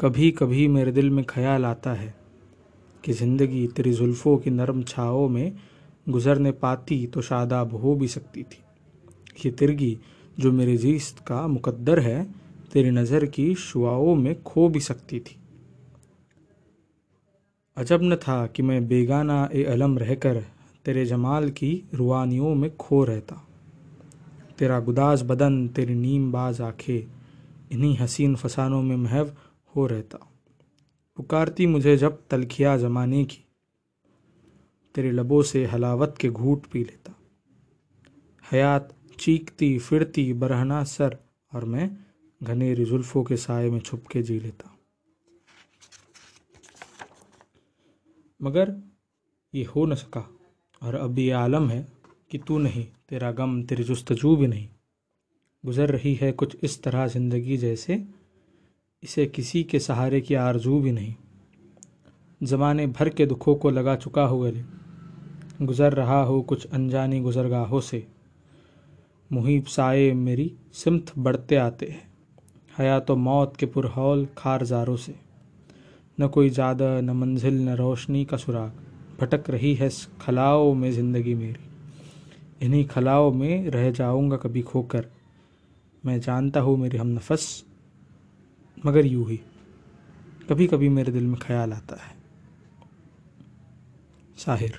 कभी कभी मेरे दिल में ख्याल आता है कि ज़िंदगी तेरी जुल्फ़ों की नरम छाओं में गुज़रने पाती तो शादाब हो भी सकती थी। ये तिरगी जो मेरे जीस्त का मुकद्दर है, तेरी नज़र की शुआओं में खो भी सकती थी। अजब न था कि मैं बेगाना ए अलम रहकर तेरे जमाल की रुआनियों में खो रहता। तेरा गुदाज बदन, तेरी नीम बाज आँखें, इन्हीं हसीन फसानों में महव हो रहता। पुकारती मुझे जब तलखिया जमाने की। तेरे लबों से हलावत के घूट पी लेता। हयात चीखती फिरती बरहना सर और मैं घनेरी जुल्फ़ों के साय में छुप के जी लेता। मगर ये हो न सका और अब ये आलम है कि तू नहीं, तेरा गम, तेरी जस्तजू भी नहीं। गुज़र रही है कुछ इस तरह ज़िंदगी जैसे इसे किसी के सहारे की आरज़ू भी नहीं। ज़माने भर के दुखों को लगा चुका हो गले गुज़र रहा हो कुछ अनजानी गुज़रगाहों से। मुहिब साए मेरी सिमत बढ़ते आते हैं। हया तो मौत के पुरहौल खारजारों से। न कोई ज़्यादा न मंजिल, न रोशनी का सुराग। भटक रही है खलाओं में ज़िंदगी मेरी। इन्हीं खलाओं में रह जाऊँगा कभी खोकर। मैं जानता हूँ मेरी हम नफस। मगर यूँ ही कभी कभी मेरे दिल में ख्याल आता है। साहिर